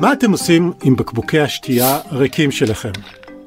מה אתם עושים עם בקבוקי השתייה הריקים שלכם?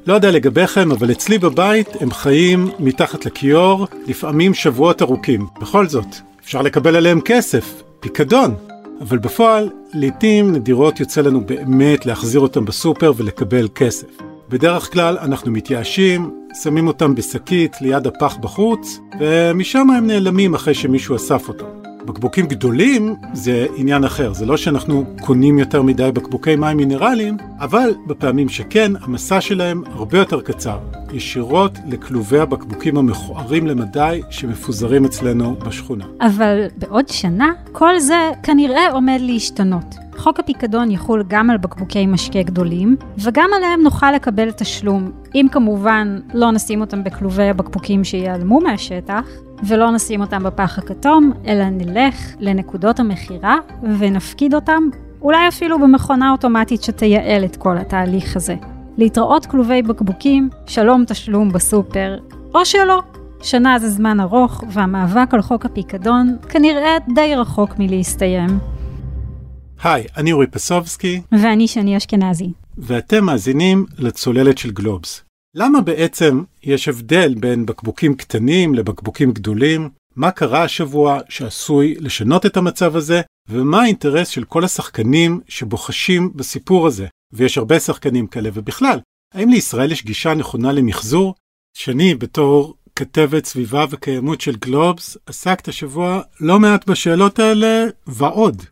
לא יודע לגביכם, אבל אצלי בבית הם חיים מתחת לכיור, לפעמים שבועות ארוכים. בכל זאת, אפשר לקבל עליהם כסף, פיקדון. אבל בפועל, לעתים נדירות יוצא לנו באמת להחזיר אותם בסופר ולקבל כסף. בדרך כלל אנחנו מתייאשים, שמים אותם בשקית ליד הפח בחוץ, ומשם הם נעלמים אחרי שמישהו אסף אותם. בקבוקים גדולים זה עניין אחר, זה לא שאנחנו קונים יותר מדי בקבוקי מים מינרליים, אבל בפעמים שכן, המסע שלהם הרבה יותר קצר, ישירות לכלובי הבקבוקים המכוערים למדי שמפוזרים אצלנו בשכונה. אבל בעוד שנה, כל זה כנראה עומד להשתנות. חוק הפיקדון יחול גם על בקבוקי משקה גדולים, וגם עליהם נוכל לקבל תשלום, אם כמובן לא נשים אותם בכלובי הבקבוקים שייעלמו מהשטח, ולא נשים אותם בפח הכתום, אלא נלך לנקודות המכירה ונפקיד אותם, אולי אפילו במכונה אוטומטית שתייעל את כל התהליך הזה. להתראות כלובי בקבוקים, שלום תשלום בסופר, או שלא. שנה זה זמן ארוך, והמאבק על חוק הפיקדון כנראה די רחוק מלהסתיים. היי, אני אורי פסובסקי. ואני שני אשכנזי. ואתם מאזינים לצוללת של גלובס. למה בעצם יש הבדל בין בקבוקים קטנים לבקבוקים גדולים? מה קרה השבוע שעשוי לשנות את המצב הזה? ומה האינטרס של כל השחקנים שבוחשים בסיפור הזה? ויש הרבה שחקנים כאלה, ובכלל, האם לישראל יש גישה נכונה למחזור? שני, בתור כתבת סביבה וקיימות של גלובס, עסקת השבוע לא מעט בשאלות האלה ועוד.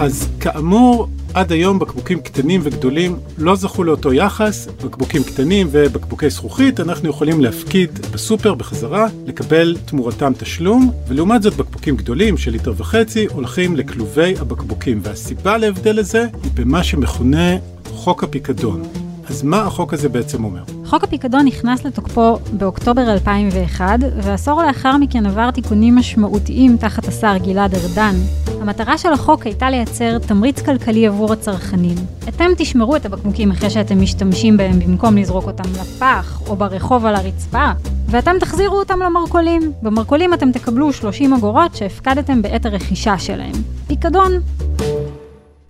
אז כאמור, עד היום בקבוקים קטנים וגדולים לא זכו לאותו יחס, בקבוקים קטנים ובקבוקי זכוכית אנחנו יכולים להפקיד בסופר בחזרה, לקבל תמורתם תשלום, ולעומת זאת בקבוקים גדולים של ליטר וחצי הולכים לכלובי הבקבוקים, והסיבה להבדל הזה היא במה שמכונה חוק הפיקדון. אז מה החוק הזה בעצם אומר? חוק הפיקדון נכנס לתוקפו באוקטובר 2001, ועשור לאחר מכן עבר תיקונים משמעותיים תחת השר גלעד ארדן. המטרה של החוק הייתה לייצר תמריץ כלכלי עבור הצרכנים. אתם תשמרו את הבקבוקים אחרי שאתם משתמשים בהם במקום לזרוק אותם לפח או ברחוב על הרצפה, ואתם תחזירו אותם למרכולים. במרכולים אתם תקבלו 30 אגורות שהפקדתם בעת הרכישה שלהם. פיקדון.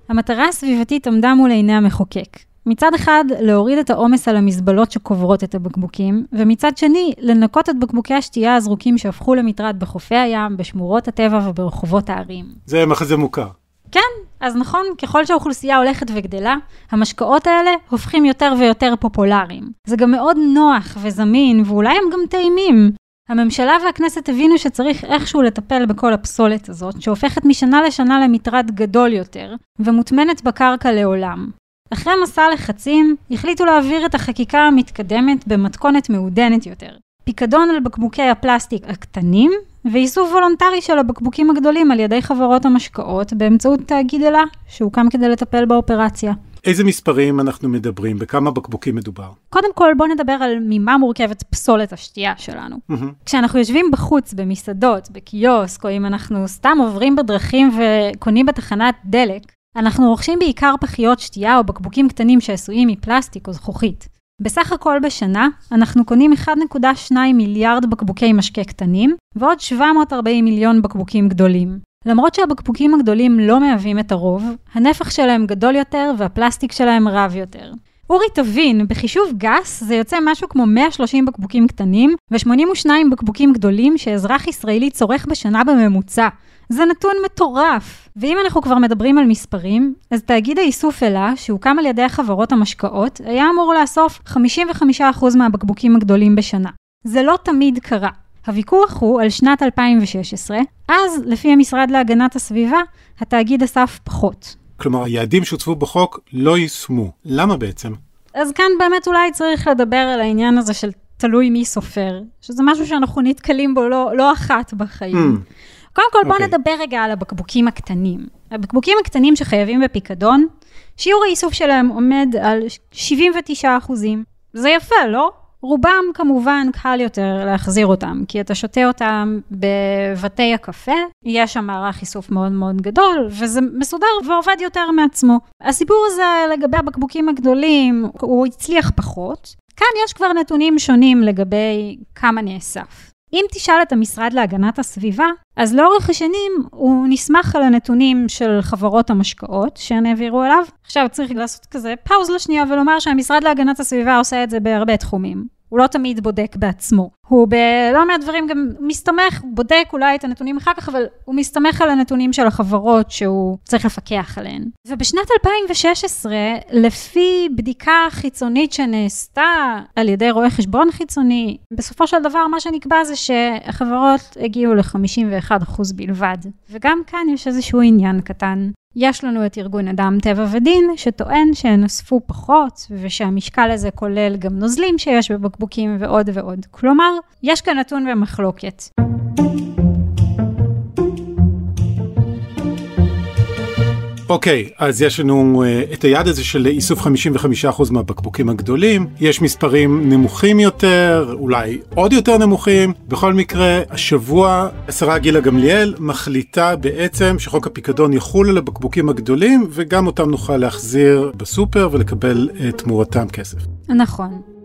המטרה הסביבתית עמדה מול עיני המחוקק. מצד אחד, להוריד את העומס על המזבלות שקוברות את הבקבוקים, ומצד שני, לנקות את בקבוקי השתייה הזרוקים שהפכו למטרד בחופי הים, בשמורות הטבע וברחובות הערים. זה מחזה מוכר. כן, אז נכון, ככל שהאוכלוסייה הולכת וגדלה, המשקאות האלה הופכים יותר ויותר פופולריים. זה גם מאוד נוח וזמין, ואולי הם גם טעימים. הממשלה והכנסת הבינו שצריך איכשהו לטפל בכל הפסולת הזאת, שהופכת משנה לשנה למטרד גדול יותר, ומוטמנת בקרקע לעולם. אחרי מסע לחצים, החליטו להעביר את החקיקה המתקדמת במתכונת מעודנת יותר. פיקדון על בקבוקי הפלסטיק הקטנים, ואיסוף וולונטרי של הבקבוקים הגדולים על ידי חברות המשקאות באמצעות תאגיד אלה, שהוקם כדי לטפל באופרציה. איזה מספרים אנחנו מדברים? בכמה בקבוקים מדובר? קודם כל, בואו נדבר על ממה מורכבת פסולת השתייה שלנו. Mm-hmm. כשאנחנו יושבים בחוץ, במסעדות, בקיוסק, או אם אנחנו סתם עוברים בדרכים וקונים בתחנת דלק, אנחנו רוכשים בעיקר פחיות שתייה או בקבוקים קטנים שעשויים מפלסטיק או זכוכית. בסך הכל בשנה, אנחנו קונים 1.2 מיליארד בקבוקי משקה קטנים, ועוד 740 מיליון בקבוקים גדולים. למרות שהבקבוקים הגדולים לא מהווים את הרוב, הנפח שלהם גדול יותר והפלסטיק שלהם רב יותר. אורי תבין, בחישוב גס זה יוצא משהו כמו 130 בקבוקים קטנים ו-82 בקבוקים גדולים שאזרח ישראלי צורך בשנה בממוצע. זה נתון מטורף. ואם אנחנו כבר מדברים על מספרים, אז תאגיד האיסוף אלה, שהוקם על ידי החברות המשקאות, היה אמור לאסוף 55% מהבקבוקים הגדולים בשנה. זה לא תמיד קרה. הוויכוח הוא על שנת 2016, אז לפי המשרד להגנת הסביבה, התאגיד אסף פחות. כלומר, היעדים שהוצבו בחוק לא יישמו. למה בעצם? אז כאן באמת אולי צריך לדבר על העניין הזה של תלוי מי סופר, שזה משהו שאנחנו נתקלים בו לא, לא אחת בחיים. Mm. קודם כל, בואו okay. אוקיי. נדבר רגע על הבקבוקים הקטנים. הבקבוקים הקטנים שחייבים בפיקדון, שיעור האיסוף שלהם עומד על 79 אחוזים. זה יפה, לא? רובם כמובן קל יותר להחזיר אותם, כי אתה שותה אותם בבתי הקפה, יש שם מערך איסוף מאוד מאוד גדול, וזה מסודר ועובד יותר מעצמו. הסיפור הזה לגבי הבקבוקים הגדולים, הוא הצליח פחות. כאן יש כבר נתונים שונים לגבי כמה נאסף. אם תשאל את המשרד להגנת הסביבה, אז לאורך השנים הוא נסמך על הנתונים של חברות המשקאות שהן העבירו אליו. עכשיו צריך לעשות כזה פאוז לשנייה ולומר שהמשרד להגנת הסביבה עושה את זה בהרבה תחומים. הוא לא תמיד בודק בעצמו. הוא בלא מעט דברים גם מסתמך, בודק אולי את הנתונים אחר כך, אבל הוא מסתמך על הנתונים של החברות שהוא צריך לפקח עליהן. ובשנת 2016, לפי בדיקה חיצונית שנעשתה על ידי רואה חשבון חיצוני, בסופו של דבר מה שנקבע זה שהחברות הגיעו ל-51% בלבד. וגם כאן יש איזשהו עניין קטן. יש לנו את ארגון אדם טבע ודין, שטוען שהן אספו פחות, ושהמשקל הזה כולל גם נוזלים שיש בבקבוקים ועוד ועוד. כלומר, יש כאן נתון במחלוקת. אוקיי, okay, אז יש לנו uh, את היעד הזה של איסוף 55% מהבקבוקים הגדולים, יש מספרים נמוכים יותר, אולי עוד יותר נמוכים. בכל מקרה, השבוע השרה גילה גמליאל מחליטה בעצם שחוק הפיקדון יחול על הבקבוקים הגדולים, וגם אותם נוכל להחזיר בסופר ולקבל uh, תמורתם כסף. נכון.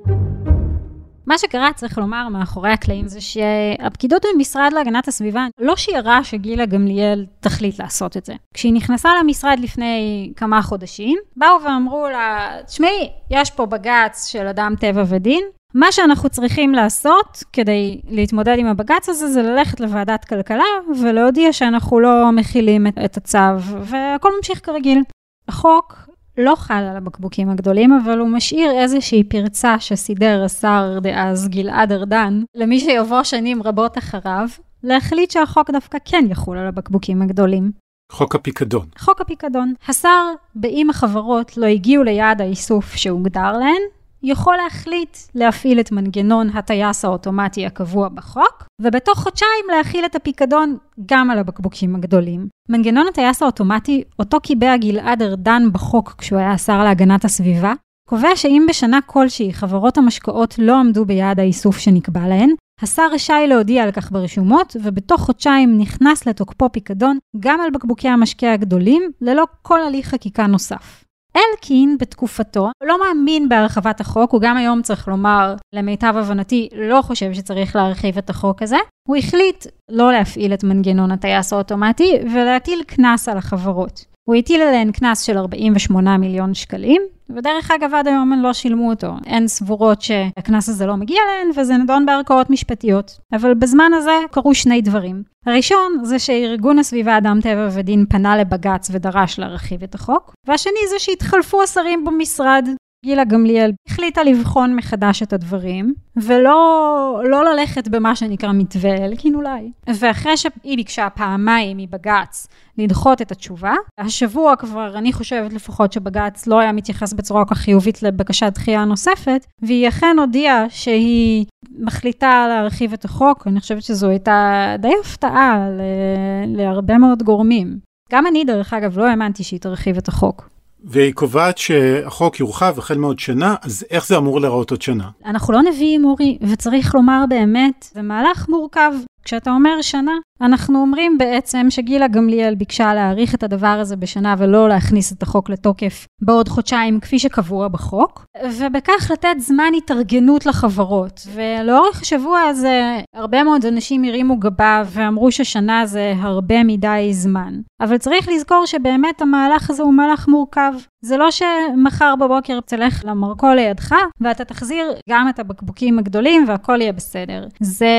מה שקרה, צריך לומר, מאחורי הקלעים, זה שהפקידות במשרד להגנת הסביבה לא שיערה שגילה גמליאל תחליט לעשות את זה. כשהיא נכנסה למשרד לפני כמה חודשים, באו ואמרו לה, תשמעי, יש פה בג"ץ של אדם טבע ודין, מה שאנחנו צריכים לעשות כדי להתמודד עם הבג"ץ הזה זה ללכת לוועדת כלכלה ולהודיע שאנחנו לא מכילים את הצו והכל ממשיך כרגיל. החוק לא חל על הבקבוקים הגדולים, אבל הוא משאיר איזושהי פרצה שסידר השר דאז גלעד ארדן, למי שיבוא שנים רבות אחריו, להחליט שהחוק דווקא כן יחול על הבקבוקים הגדולים. חוק הפיקדון. חוק הפיקדון. השר, באם החברות לא הגיעו ליעד האיסוף שהוגדר להן, יכול להחליט להפעיל את מנגנון הטייס האוטומטי הקבוע בחוק, ובתוך חודשיים להכיל את הפיקדון גם על הבקבוקים הגדולים. מנגנון הטייס האוטומטי, אותו קיבע גלעד ארדן בחוק כשהוא היה השר להגנת הסביבה, קובע שאם בשנה כלשהי חברות המשקאות לא עמדו ביעד האיסוף שנקבע להן, השר רשאי להודיע על כך ברשומות, ובתוך חודשיים נכנס לתוקפו פיקדון גם על בקבוקי המשקה הגדולים, ללא כל הליך חקיקה נוסף. אלקין בתקופתו לא מאמין בהרחבת החוק, הוא גם היום צריך לומר, למיטב הבנתי, לא חושב שצריך להרחיב את החוק הזה. הוא החליט לא להפעיל את מנגנון הטייס האוטומטי ולהטיל קנס על החברות. הוא הטיל עליהן קנס של 48 מיליון שקלים, ודרך אגב עד היום הן לא שילמו אותו. הן סבורות שהקנס הזה לא מגיע להן וזה נדון בערכאות משפטיות. אבל בזמן הזה קרו שני דברים. הראשון זה שארגון הסביבה אדם טבע ודין פנה לבג"ץ ודרש להרחיב את החוק, והשני זה שהתחלפו השרים במשרד גילה גמליאל החליטה לבחון מחדש את הדברים, ולא לא ללכת במה שנקרא מתווה אלקין אולי. ואחרי שהיא ביקשה פעמיים מבג"ץ לדחות את התשובה, השבוע כבר אני חושבת לפחות שבג"ץ לא היה מתייחס בצורה כל כך חיובית לבקשת דחייה נוספת, והיא אכן הודיעה שהיא מחליטה להרחיב את החוק, אני חושבת שזו הייתה די הפתעה להרבה מאוד גורמים. גם אני דרך אגב לא האמנתי שהיא תרחיב את החוק. והיא קובעת שהחוק יורחב החל מעוד שנה, אז איך זה אמור להיראות עוד שנה? אנחנו לא נביאים, אורי, וצריך לומר באמת, זה מהלך מורכב. כשאתה אומר שנה, אנחנו אומרים בעצם שגילה גמליאל ביקשה להאריך את הדבר הזה בשנה ולא להכניס את החוק לתוקף בעוד חודשיים כפי שקבוע בחוק, ובכך לתת זמן התארגנות לחברות. ולאורך השבוע הזה הרבה מאוד אנשים הרימו גבה ואמרו ששנה זה הרבה מדי זמן. אבל צריך לזכור שבאמת המהלך הזה הוא מהלך מורכב. זה לא שמחר בבוקר תלך למרכול לידך ואתה תחזיר גם את הבקבוקים הגדולים והכל יהיה בסדר. זה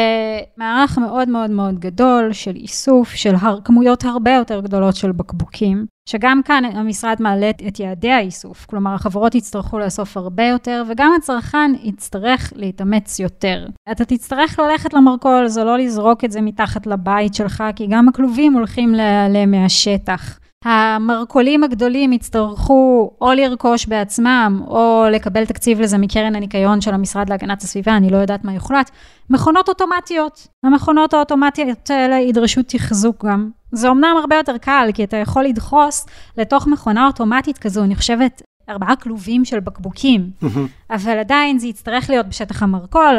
מערך מאוד מאוד מאוד גדול של איסוף של הר, כמויות הרבה יותר גדולות של בקבוקים, שגם כאן המשרד מעלה את יעדי האיסוף, כלומר החברות יצטרכו לאסוף הרבה יותר וגם הצרכן יצטרך להתאמץ יותר. אתה תצטרך ללכת למרכול, זה לא לזרוק את זה מתחת לבית שלך, כי גם הכלובים הולכים להיעלם מהשטח. המרכולים הגדולים יצטרכו או לרכוש בעצמם, או לקבל תקציב לזה מקרן הניקיון של המשרד להגנת הסביבה, אני לא יודעת מה יוחלט. מכונות אוטומטיות. המכונות האוטומטיות האלה ידרשו תחזוק גם. זה אמנם הרבה יותר קל, כי אתה יכול לדחוס לתוך מכונה אוטומטית כזו, אני חושבת, ארבעה כלובים של בקבוקים, אבל עדיין זה יצטרך להיות בשטח המרכול,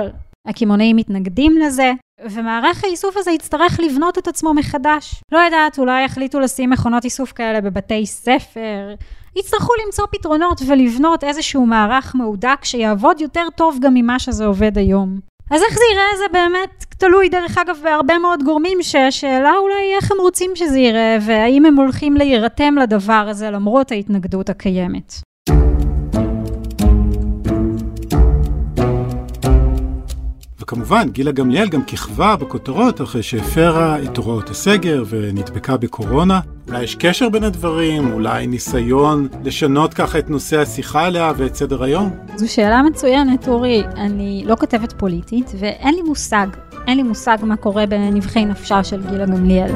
הקמעונאים מתנגדים לזה, ומערך האיסוף הזה יצטרך לבנות את עצמו מחדש. לא יודעת, אולי יחליטו לשים מכונות איסוף כאלה בבתי ספר. יצטרכו למצוא פתרונות ולבנות איזשהו מערך מהודק שיעבוד יותר טוב גם ממה שזה עובד היום. אז איך זה ייראה זה באמת תלוי דרך אגב בהרבה מאוד גורמים שהשאלה אולי איך הם רוצים שזה ייראה והאם הם הולכים להירתם לדבר הזה למרות ההתנגדות הקיימת. וכמובן, גילה גמליאל גם כיכבה בכותרות אחרי שהפרה את הוראות הסגר ונדבקה בקורונה. אולי יש קשר בין הדברים, אולי ניסיון לשנות ככה את נושא השיחה עליה ואת סדר היום? זו שאלה מצוינת, אורי. אני לא כותבת פוליטית, ואין לי מושג, אין לי מושג מה קורה בנבחי נפשה של גילה גמליאל.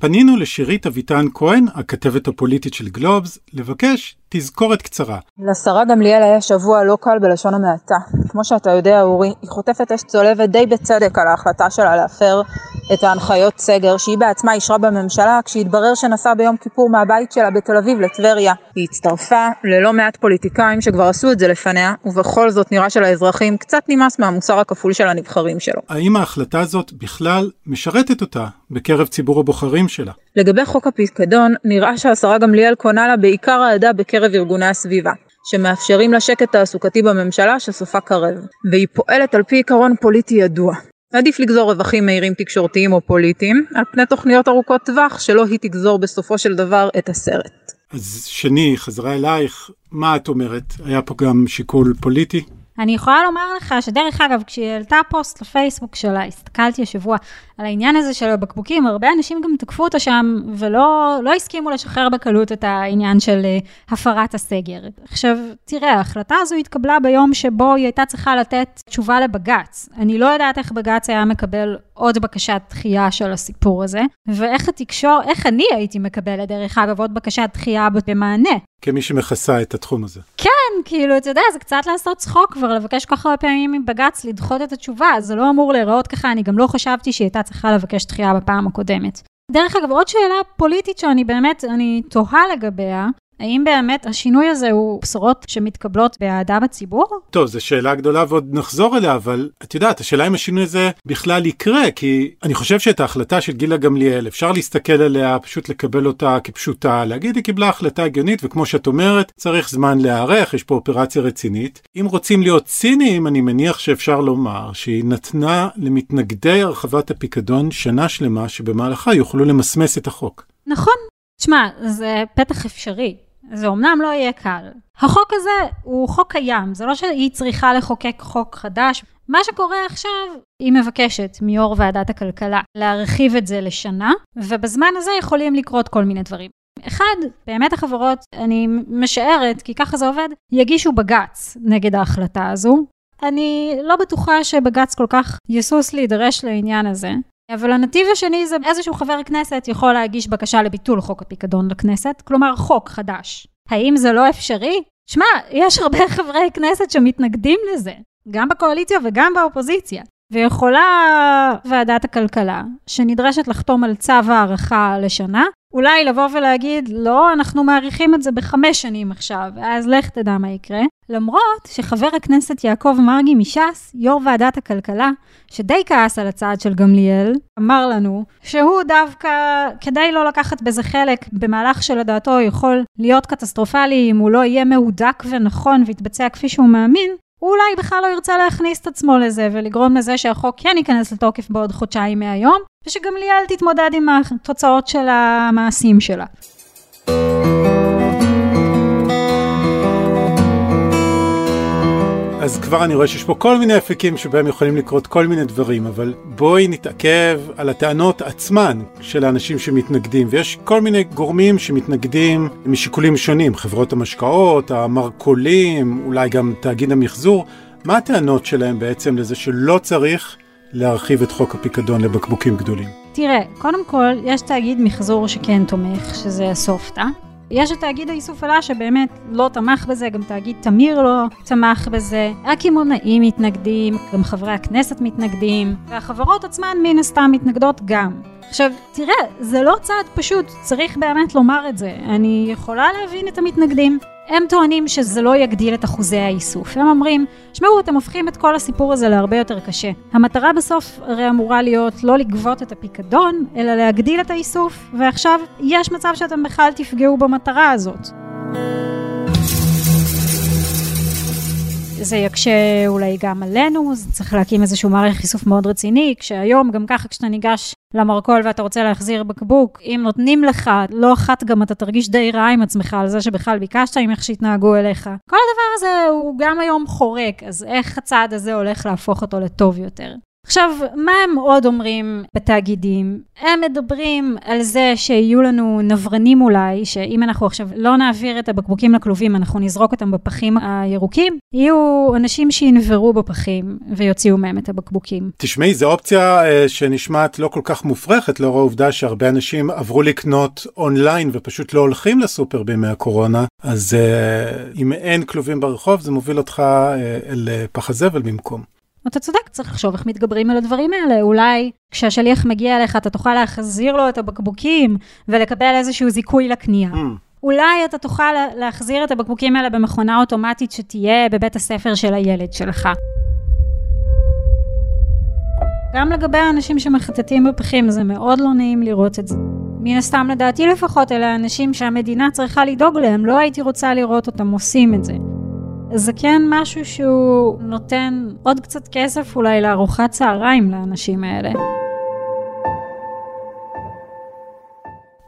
פנינו לשירית אביטן כהן, הכתבת הפוליטית של גלובס, לבקש תזכורת קצרה. לשרה גמליאל היה שבוע לא קל בלשון המעטה. כמו שאתה יודע, אורי, היא חוטפת אש צולבת די בצדק על ההחלטה שלה להפר את ההנחיות סגר שהיא בעצמה אישרה בממשלה כשהתברר שנסעה ביום כיפור מהבית שלה בתל אביב לטבריה. היא הצטרפה ללא מעט פוליטיקאים שכבר עשו את זה לפניה, ובכל זאת נראה שלאזרחים קצת נמאס מהמוסר הכפול של הנבחרים שלו. האם ההחלטה הזאת בכלל משרתת אותה בקרב ציבור הבוחרים שלה? לגבי חוק הפיקדון, נראה שהשרה גמליאל קונה לה בעיקר אהדה בקרב ארגוני הסביבה. שמאפשרים לה שקט תעסוקתי בממשלה שסופה קרב, והיא פועלת על פי עיקרון פוליטי ידוע. עדיף לגזור רווחים מהירים תקשורתיים או פוליטיים, על פני תוכניות ארוכות טווח שלא היא תגזור בסופו של דבר את הסרט. אז שני, חזרה אלייך, מה את אומרת? היה פה גם שיקול פוליטי? אני יכולה לומר לך שדרך אגב, כשהיא העלתה פוסט לפייסבוק שלה, הסתכלתי השבוע על העניין הזה של הבקבוקים, הרבה אנשים גם תקפו אותה שם, ולא לא הסכימו לשחרר בקלות את העניין של uh, הפרת הסגר. עכשיו, תראה, ההחלטה הזו התקבלה ביום שבו היא הייתה צריכה לתת תשובה לבג"ץ. אני לא יודעת איך בג"ץ היה מקבל עוד בקשת דחייה של הסיפור הזה, ואיך התקשור, איך אני הייתי מקבלת, דרך אגב, עוד בקשת דחייה במענה. כמי שמכסה את התחום הזה. כן, כאילו, אתה יודע, זה קצת לעשות צחוק כבר, לבקש כל כך הרבה פעמים מבג"ץ לדחות את התשובה, זה לא אמור להיראות ככה, אני גם לא חשבתי שהיא הייתה צריכה לבקש דחייה בפעם הקודמת. דרך אגב, עוד שאלה פוליטית שאני באמת, אני תוהה לגביה, האם באמת השינוי הזה הוא בשורות שמתקבלות באהדה בציבור? טוב, זו שאלה גדולה ועוד נחזור אליה, אבל את יודעת, השאלה אם השינוי הזה בכלל יקרה, כי אני חושב שאת ההחלטה של גילה גמליאל, אפשר להסתכל עליה, פשוט לקבל אותה כפשוטה, להגיד היא קיבלה החלטה הגיונית, וכמו שאת אומרת, צריך זמן להיערך, יש פה אופרציה רצינית. אם רוצים להיות ציניים, אני מניח שאפשר לומר שהיא נתנה למתנגדי הרחבת הפיקדון שנה שלמה שבמהלכה יוכלו למסמס את החוק. נכון. תשמע, זה פתח אפשרי. זה אומנם לא יהיה קל. החוק הזה הוא חוק קיים, זה לא שהיא צריכה לחוקק חוק חדש. מה שקורה עכשיו, היא מבקשת מיו"ר ועדת הכלכלה להרחיב את זה לשנה, ובזמן הזה יכולים לקרות כל מיני דברים. אחד, באמת החברות, אני משערת, כי ככה זה עובד, יגישו בג"ץ נגד ההחלטה הזו. אני לא בטוחה שבג"ץ כל כך יסוס להידרש לעניין הזה. אבל הנתיב השני זה איזשהו חבר כנסת יכול להגיש בקשה לביטול חוק הפיקדון לכנסת, כלומר חוק חדש. האם זה לא אפשרי? שמע, יש הרבה חברי כנסת שמתנגדים לזה, גם בקואליציה וגם באופוזיציה. ויכולה ועדת הכלכלה, שנדרשת לחתום על צו הערכה לשנה, אולי לבוא ולהגיד, לא, אנחנו מעריכים את זה בחמש שנים עכשיו, אז לך תדע מה יקרה. למרות שחבר הכנסת יעקב מרגי מש"ס, יו"ר ועדת הכלכלה, שדי כעס על הצעד של גמליאל, אמר לנו שהוא דווקא, כדי לא לקחת בזה חלק, במהלך שלדעתו יכול להיות קטסטרופלי אם הוא לא יהיה מהודק ונכון ויתבצע כפי שהוא מאמין, הוא אולי בכלל לא ירצה להכניס את עצמו לזה ולגרום לזה שהחוק כן ייכנס לתוקף בעוד חודשיים מהיום, ושגם ליאל תתמודד עם התוצאות של המעשים שלה. אז כבר אני רואה שיש פה כל מיני אפיקים שבהם יכולים לקרות כל מיני דברים, אבל בואי נתעכב על הטענות עצמן של האנשים שמתנגדים, ויש כל מיני גורמים שמתנגדים משיקולים שונים, חברות המשקאות, המרכולים, אולי גם תאגיד המחזור. מה הטענות שלהם בעצם לזה שלא צריך להרחיב את חוק הפיקדון לבקבוקים גדולים? תראה, קודם כל, יש תאגיד מחזור שכן תומך, שזה הסופטה. יש את תאגיד האיסוף אלה שבאמת לא תמך בזה, גם תאגיד תמיר לא תמך בזה, הקמעונאים מתנגדים, גם חברי הכנסת מתנגדים, והחברות עצמן מן הסתם מתנגדות גם. עכשיו, תראה, זה לא צעד פשוט, צריך באמת לומר את זה. אני יכולה להבין את המתנגדים. הם טוענים שזה לא יגדיל את אחוזי האיסוף. הם אומרים, שמעו, אתם הופכים את כל הסיפור הזה להרבה יותר קשה. המטרה בסוף הרי אמורה להיות לא לגבות את הפיקדון, אלא להגדיל את האיסוף, ועכשיו יש מצב שאתם בכלל תפגעו במטרה הזאת. זה יקשה אולי גם עלינו, זה צריך להקים איזשהו מערכת איסוף מאוד רציני, כשהיום גם ככה כשאתה ניגש למרכול ואתה רוצה להחזיר בקבוק, אם נותנים לך, לא אחת גם אתה תרגיש די רע עם עצמך על זה שבכלל ביקשת עם איך שהתנהגו אליך. כל הדבר הזה הוא גם היום חורק, אז איך הצעד הזה הולך להפוך אותו לטוב יותר? עכשיו, מה הם עוד אומרים בתאגידים? הם מדברים על זה שיהיו לנו נברנים אולי, שאם אנחנו עכשיו לא נעביר את הבקבוקים לכלובים, אנחנו נזרוק אותם בפחים הירוקים, יהיו אנשים שינברו בפחים ויוציאו מהם את הבקבוקים. תשמעי, זו אופציה אה, שנשמעת לא כל כך מופרכת, לאור העובדה שהרבה אנשים עברו לקנות אונליין ופשוט לא הולכים לסופר בימי הקורונה, אז אה, אם אין כלובים ברחוב, זה מוביל אותך אה, אל אה, פח הזבל במקום. אתה צודק, צריך לחשוב איך מתגברים על הדברים האלה. אולי כשהשליח מגיע אליך, אתה תוכל להחזיר לו את הבקבוקים ולקבל איזשהו זיכוי לקנייה. Mm. אולי אתה תוכל להחזיר את הבקבוקים האלה במכונה אוטומטית שתהיה בבית הספר של הילד שלך. גם לגבי האנשים שמחטטים בפחים, זה מאוד לא נעים לראות את זה. מן הסתם לדעתי לפחות, אלה האנשים שהמדינה צריכה לדאוג להם, לא הייתי רוצה לראות אותם עושים את זה. זה כן משהו שהוא נותן עוד קצת כסף אולי לארוחת צהריים לאנשים האלה.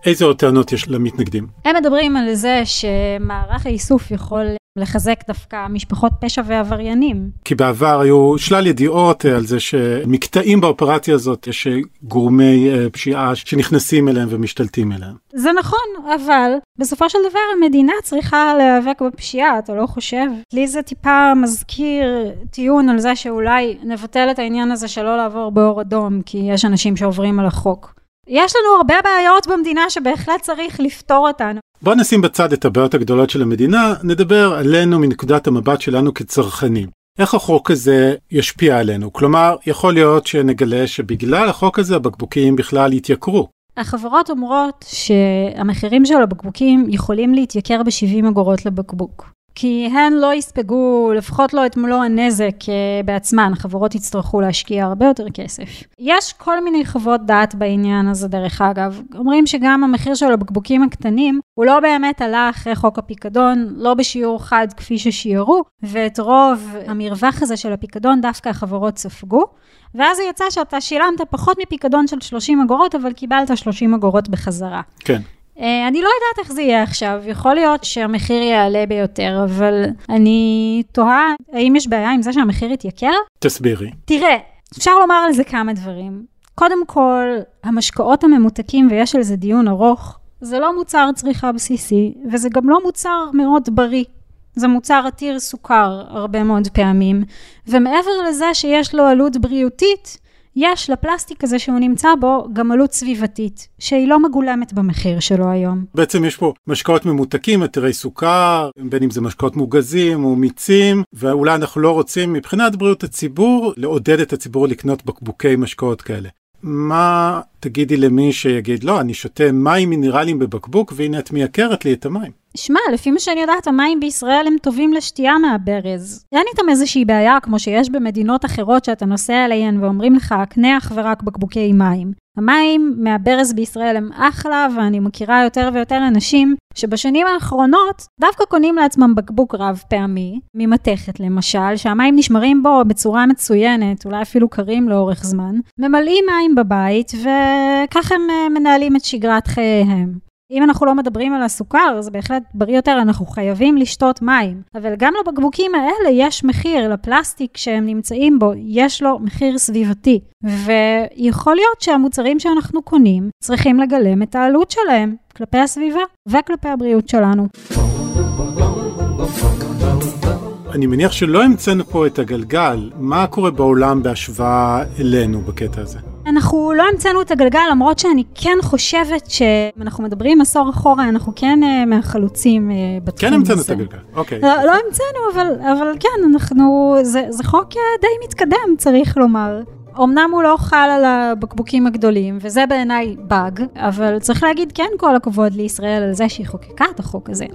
איזה עוד טענות יש למתנגדים? הם מדברים על זה שמערך האיסוף יכול לחזק דווקא משפחות פשע ועבריינים. כי בעבר היו שלל ידיעות על זה שמקטעים באופרציה הזאת יש גורמי אה, פשיעה שנכנסים אליהם ומשתלטים אליהם. זה נכון, אבל בסופו של דבר המדינה צריכה להיאבק בפשיעה, אתה לא חושב? לי זה טיפה מזכיר טיעון על זה שאולי נבטל את העניין הזה שלא לעבור באור אדום, כי יש אנשים שעוברים על החוק. יש לנו הרבה בעיות במדינה שבהחלט צריך לפתור אותן. בוא נשים בצד את הבעיות הגדולות של המדינה, נדבר עלינו מנקודת המבט שלנו כצרכנים. איך החוק הזה ישפיע עלינו? כלומר, יכול להיות שנגלה שבגלל החוק הזה הבקבוקים בכלל יתייקרו. החברות אומרות שהמחירים של הבקבוקים יכולים להתייקר ב-70 אגורות לבקבוק. כי הן לא יספגו, לפחות לא את מלוא הנזק אה, בעצמן, חברות יצטרכו להשקיע הרבה יותר כסף. יש כל מיני חוות דעת בעניין הזה, דרך אגב. אומרים שגם המחיר של הבקבוקים הקטנים, הוא לא באמת עלה אחרי חוק הפיקדון, לא בשיעור חד כפי ששיערו, ואת רוב המרווח הזה של הפיקדון דווקא החברות ספגו. ואז יצא שאתה שילמת פחות מפיקדון של 30 אגורות, אבל קיבלת 30 אגורות בחזרה. כן. אה, אני לא יודעת איך זה יהיה עכשיו, יכול להיות שהמחיר יעלה ביותר, אבל אני תוהה האם יש בעיה עם זה שהמחיר יתייקר? תסבירי. תראה, אפשר לומר על זה כמה דברים. קודם כל, המשקאות הממותקים, ויש על זה דיון ארוך, זה לא מוצר צריכה בסיסי, וזה גם לא מוצר מאוד בריא. זה מוצר עתיר סוכר הרבה מאוד פעמים, ומעבר לזה שיש לו עלות בריאותית, יש לפלסטיק הזה שהוא נמצא בו גם עלות סביבתית, שהיא לא מגולמת במחיר שלו היום. בעצם יש פה משקאות ממותקים, עתירי סוכר, בין אם זה משקאות מוגזים או מיצים, ואולי אנחנו לא רוצים מבחינת בריאות הציבור לעודד את הציבור לקנות בקבוקי משקאות כאלה. מה תגידי למי שיגיד, לא, אני שותה מים מינרליים בבקבוק, והנה את מייקרת לי את המים. שמע, לפי מה שאני יודעת, המים בישראל הם טובים לשתייה מהברז. אין איתם איזושהי בעיה, כמו שיש במדינות אחרות שאתה נוסע אליהן ואומרים לך, קנה אך ורק בקבוקי מים. המים מהברז בישראל הם אחלה, ואני מכירה יותר ויותר אנשים שבשנים האחרונות דווקא קונים לעצמם בקבוק רב פעמי, ממתכת למשל, שהמים נשמרים בו בצורה מצוינת, אולי אפילו קרים לאורך זמן, ממלאים מים בבית, וכך הם אה, מנהלים את שגרת חייהם. אם אנחנו לא מדברים על הסוכר, זה בהחלט בריא יותר, אנחנו חייבים לשתות מים. אבל גם לבקבוקים האלה יש מחיר, לפלסטיק שהם נמצאים בו, יש לו מחיר סביבתי. ויכול להיות שהמוצרים שאנחנו קונים צריכים לגלם את העלות שלהם כלפי הסביבה וכלפי הבריאות שלנו. אני מניח שלא המצאנו פה את הגלגל, מה קורה בעולם בהשוואה אלינו בקטע הזה? אנחנו לא המצאנו את הגלגל, למרות שאני כן חושבת שאם אנחנו מדברים עשור אחורה, אנחנו כן uh, מהחלוצים uh, בתחום כן המצאנו את הגלגל, אוקיי. לא, לא המצאנו, אבל, אבל כן, אנחנו, זה, זה חוק אה, די מתקדם, צריך לומר. אמנם הוא לא חל על הבקבוקים הגדולים, וזה בעיניי באג, אבל צריך להגיד כן כל הכבוד לישראל על זה שהיא חוקקה את החוק הזה.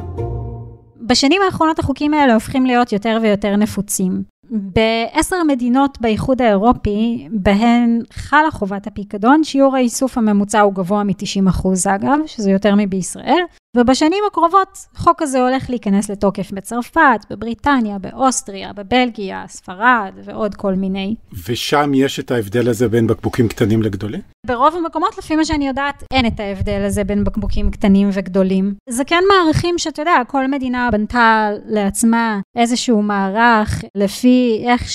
בשנים האחרונות החוקים האלה הופכים להיות יותר ויותר נפוצים. בעשר מדינות באיחוד האירופי, בהן חלה חובת הפיקדון, שיעור האיסוף הממוצע הוא גבוה מ-90% אגב, שזה יותר מבישראל, ובשנים הקרובות החוק הזה הולך להיכנס לתוקף בצרפת, בבריטניה, באוסטריה, בבלגיה, ספרד ועוד כל מיני. ושם יש את ההבדל הזה בין בקבוקים קטנים לגדולים? ברוב המקומות, לפי מה שאני יודעת, אין את ההבדל הזה בין בקבוקים קטנים וגדולים. זה כן מערכים שאתה יודע, כל מדינה בנתה לעצמה איזשהו מערך לפי איך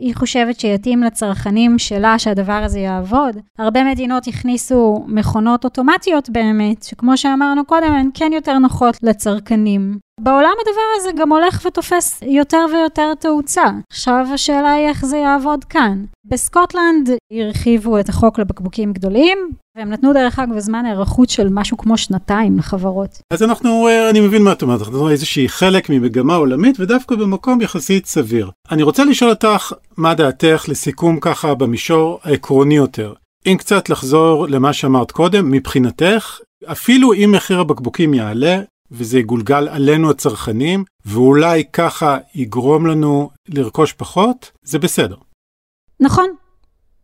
שהיא חושבת שיתאים לצרכנים שלה שהדבר הזה יעבוד. הרבה מדינות הכניסו מכונות אוטומטיות באמת, שכמו שאמרנו קודם, הן כן יותר נוחות לצרכנים. בעולם הדבר הזה גם הולך ותופס יותר ויותר תאוצה. עכשיו השאלה היא איך זה יעבוד כאן. בסקוטלנד הרחיבו את החוק לבקבוקים גדולים, והם נתנו דרך אגב זמן היערכות של משהו כמו שנתיים לחברות. אז אנחנו, אה, אני מבין מה את אומרת, אנחנו איזושהי חלק ממגמה עולמית ודווקא במקום יחסית סביר. אני רוצה לשאול אותך, מה דעתך לסיכום ככה במישור העקרוני יותר? אם קצת לחזור למה שאמרת קודם, מבחינתך, אפילו אם מחיר הבקבוקים יעלה, וזה יגולגל עלינו הצרכנים, ואולי ככה יגרום לנו לרכוש פחות, זה בסדר. נכון.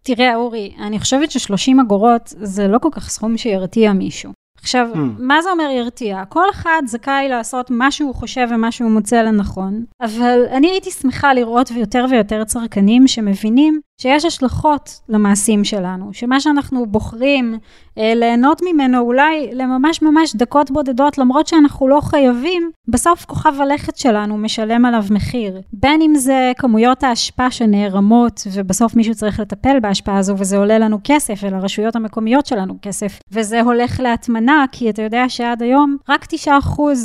תראה, אורי, אני חושבת ש-30 אגורות זה לא כל כך סכום שירתיע מישהו. עכשיו, hmm. מה זה אומר ירתיע? כל אחד זכאי לעשות מה שהוא חושב ומה שהוא מוצא לנכון, אבל אני הייתי שמחה לראות יותר ויותר צרכנים שמבינים שיש השלכות למעשים שלנו, שמה שאנחנו בוחרים אה, ליהנות ממנו אולי לממש ממש דקות בודדות, למרות שאנחנו לא חייבים, בסוף כוכב הלכת שלנו משלם עליו מחיר. בין אם זה כמויות האשפה שנערמות, ובסוף מישהו צריך לטפל בהשפעה הזו, וזה עולה לנו כסף, ולרשויות המקומיות שלנו כסף, וזה הולך להטמנה, כי אתה יודע שעד היום רק 9%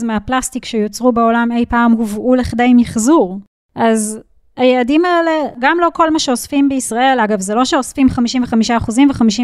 מהפלסטיק שיוצרו בעולם אי פעם הובאו לכדי מחזור. אז היעדים האלה, גם לא כל מה שאוספים בישראל, אגב, זה לא שאוספים 55%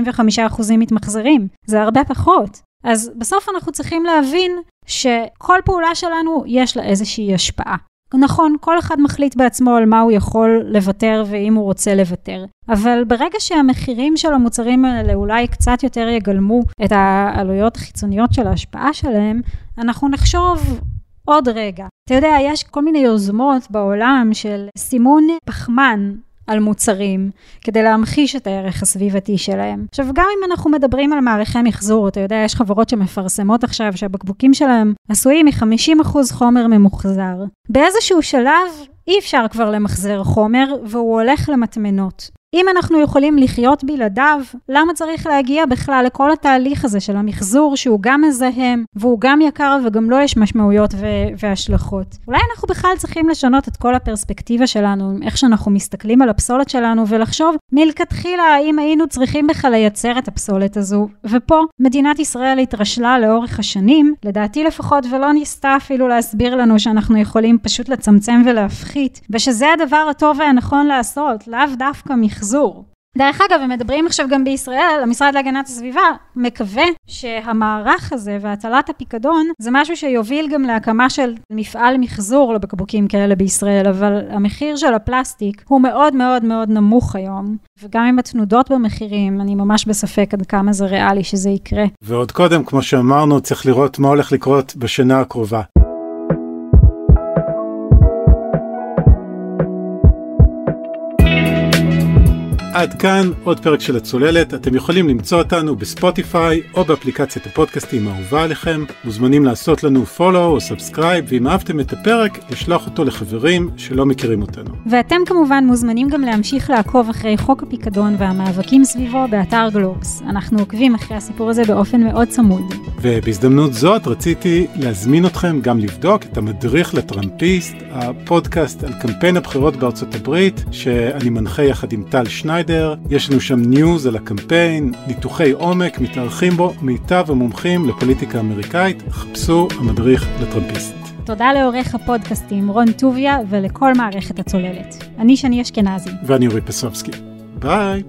ו-55% מתמחזרים, זה הרבה פחות. אז בסוף אנחנו צריכים להבין שכל פעולה שלנו יש לה איזושהי השפעה. נכון, כל אחד מחליט בעצמו על מה הוא יכול לוותר ואם הוא רוצה לוותר. אבל ברגע שהמחירים של המוצרים האלה אולי קצת יותר יגלמו את העלויות החיצוניות של ההשפעה שלהם, אנחנו נחשוב עוד רגע. אתה יודע, יש כל מיני יוזמות בעולם של סימון פחמן על מוצרים, כדי להמחיש את הערך הסביבתי שלהם. עכשיו, גם אם אנחנו מדברים על מערכי מחזור, אתה יודע, יש חברות שמפרסמות עכשיו שהבקבוקים שלהם עשויים מ-50% חומר ממוחזר. באיזשהו שלב אי אפשר כבר למחזר חומר, והוא הולך למטמנות. אם אנחנו יכולים לחיות בלעדיו, למה צריך להגיע בכלל לכל התהליך הזה של המחזור, שהוא גם מזהם, והוא גם יקר וגם לא יש משמעויות ו- והשלכות? אולי אנחנו בכלל צריכים לשנות את כל הפרספקטיבה שלנו, איך שאנחנו מסתכלים על הפסולת שלנו, ולחשוב מלכתחילה האם היינו צריכים בכלל לייצר את הפסולת הזו. ופה מדינת ישראל התרשלה לאורך השנים, לדעתי לפחות, ולא ניסתה אפילו להסביר לנו שאנחנו יכולים פשוט לצמצם ולהפחית, ושזה הדבר הטוב והנכון לעשות, לאו דווקא מחזור. דרך אגב, הם מדברים עכשיו גם בישראל, המשרד להגנת הסביבה מקווה שהמערך הזה והטלת הפיקדון זה משהו שיוביל גם להקמה של מפעל מחזור לבקבוקים כאלה בישראל, אבל המחיר של הפלסטיק הוא מאוד מאוד מאוד נמוך היום, וגם עם התנודות במחירים, אני ממש בספק עד כמה זה ריאלי שזה יקרה. ועוד קודם, כמו שאמרנו, צריך לראות מה הולך לקרות בשנה הקרובה. עד כאן עוד פרק של הצוללת, אתם יכולים למצוא אותנו בספוטיפיי או באפליקציית הפודקאסטים האהובה עליכם, מוזמנים לעשות לנו follow או subscribe, ואם אהבתם את הפרק, לשלוח אותו לחברים שלא מכירים אותנו. ואתם כמובן מוזמנים גם להמשיך לעקוב אחרי חוק הפיקדון והמאבקים סביבו באתר גלובס. אנחנו עוקבים אחרי הסיפור הזה באופן מאוד צמוד. ובהזדמנות זאת רציתי להזמין אתכם גם לבדוק את המדריך לטראמפיסט, הפודקאסט על קמפיין הבחירות בארצות הברית, שאני מנחה יחד עם טל שניידר. יש לנו שם news על הקמפיין, ניתוחי עומק, מתארחים בו מיטב המומחים לפוליטיקה אמריקאית, חפשו המדריך לטראמפיסט. תודה לעורך הפודקאסטים רון טוביה ולכל מערכת הצוללת. אני שני אשכנזי. ואני אורי פסובסקי. ביי.